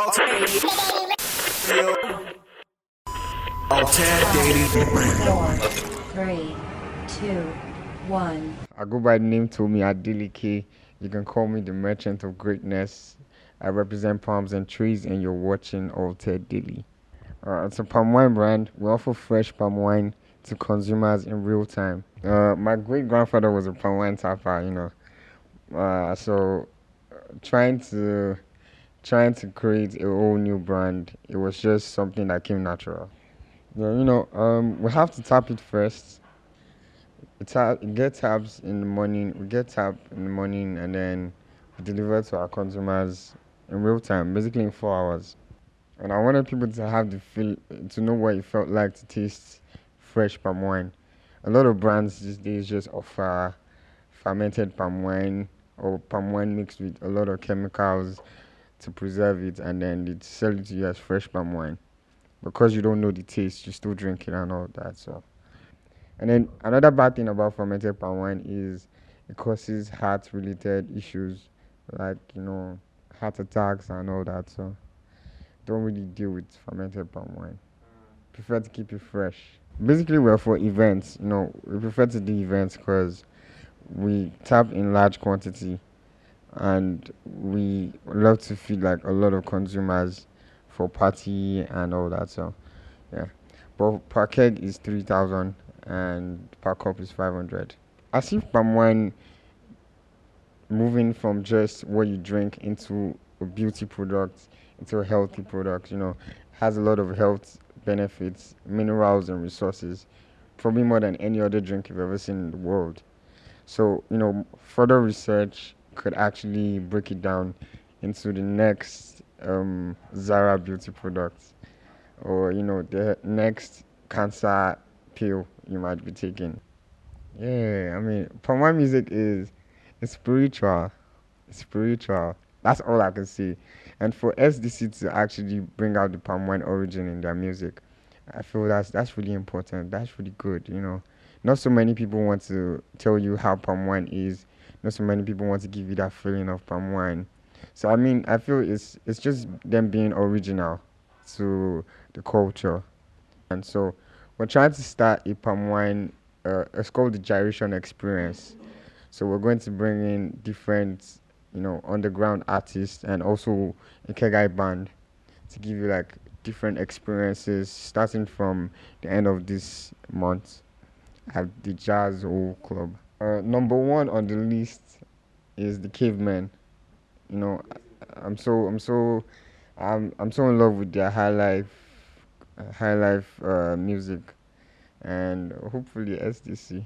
Three, two, one. I go by the name Tomi Adeleke. You can call me the Merchant of Greatness. I represent palms and trees, and you're watching Altered Daily. Uh, it's a palm wine brand. We offer fresh palm wine to consumers in real time. Uh, my great grandfather was a palm wine tapper, you know. Uh, so, trying to trying to create a whole new brand, it was just something that came natural. Yeah, you know, um, we have to tap it first. Tap, we get taps in the morning. We get tap in the morning, and then we deliver to our consumers in real time, basically in four hours. And I wanted people to have the feel, to know what it felt like to taste fresh palm wine. A lot of brands these days just offer fermented palm wine or palm wine mixed with a lot of chemicals to preserve it, and then they sell it to you as fresh palm wine because you don't know the taste, you still drink it and all that. So, and then another bad thing about fermented palm wine is it causes heart-related issues like you know heart attacks and all that. So, don't really deal with fermented palm wine. Prefer to keep it fresh. Basically, we're for events. You know, we prefer to do events because we tap in large quantity and we love to feed like a lot of consumers for party and all that. So, yeah. But per keg is 3000 and per cup is 500. I see palm wine moving from just what you drink into a beauty product, into a healthy product, you know, has a lot of health benefits, minerals and resources, probably more than any other drink you've ever seen in the world. So, you know, further research could actually break it down into the next um, Zara beauty product or, you know, the next cancer pill you might be taking. Yeah, I mean, wine music is it's spiritual. It's spiritual. That's all I can say. And for SDC to actually bring out the palm wine origin in their music, I feel that's that's really important. That's really good. You know, not so many people want to tell you how palm wine is. Not so many people want to give you that feeling of palm wine. So I mean, I feel it's it's just them being original to the culture, and so we're trying to start a palm wine. Uh, it's called the Gyration Experience. So we're going to bring in different, you know, underground artists and also a Kegai band to give you like different experiences starting from the end of this month at the Jazz Hall Club. Uh, number one on the list is the Cavemen. You know, I'm so I'm so I'm I'm so in love with their high life high life uh, music and hopefully SDC.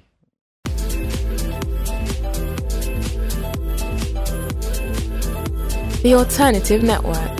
The Alternative Network.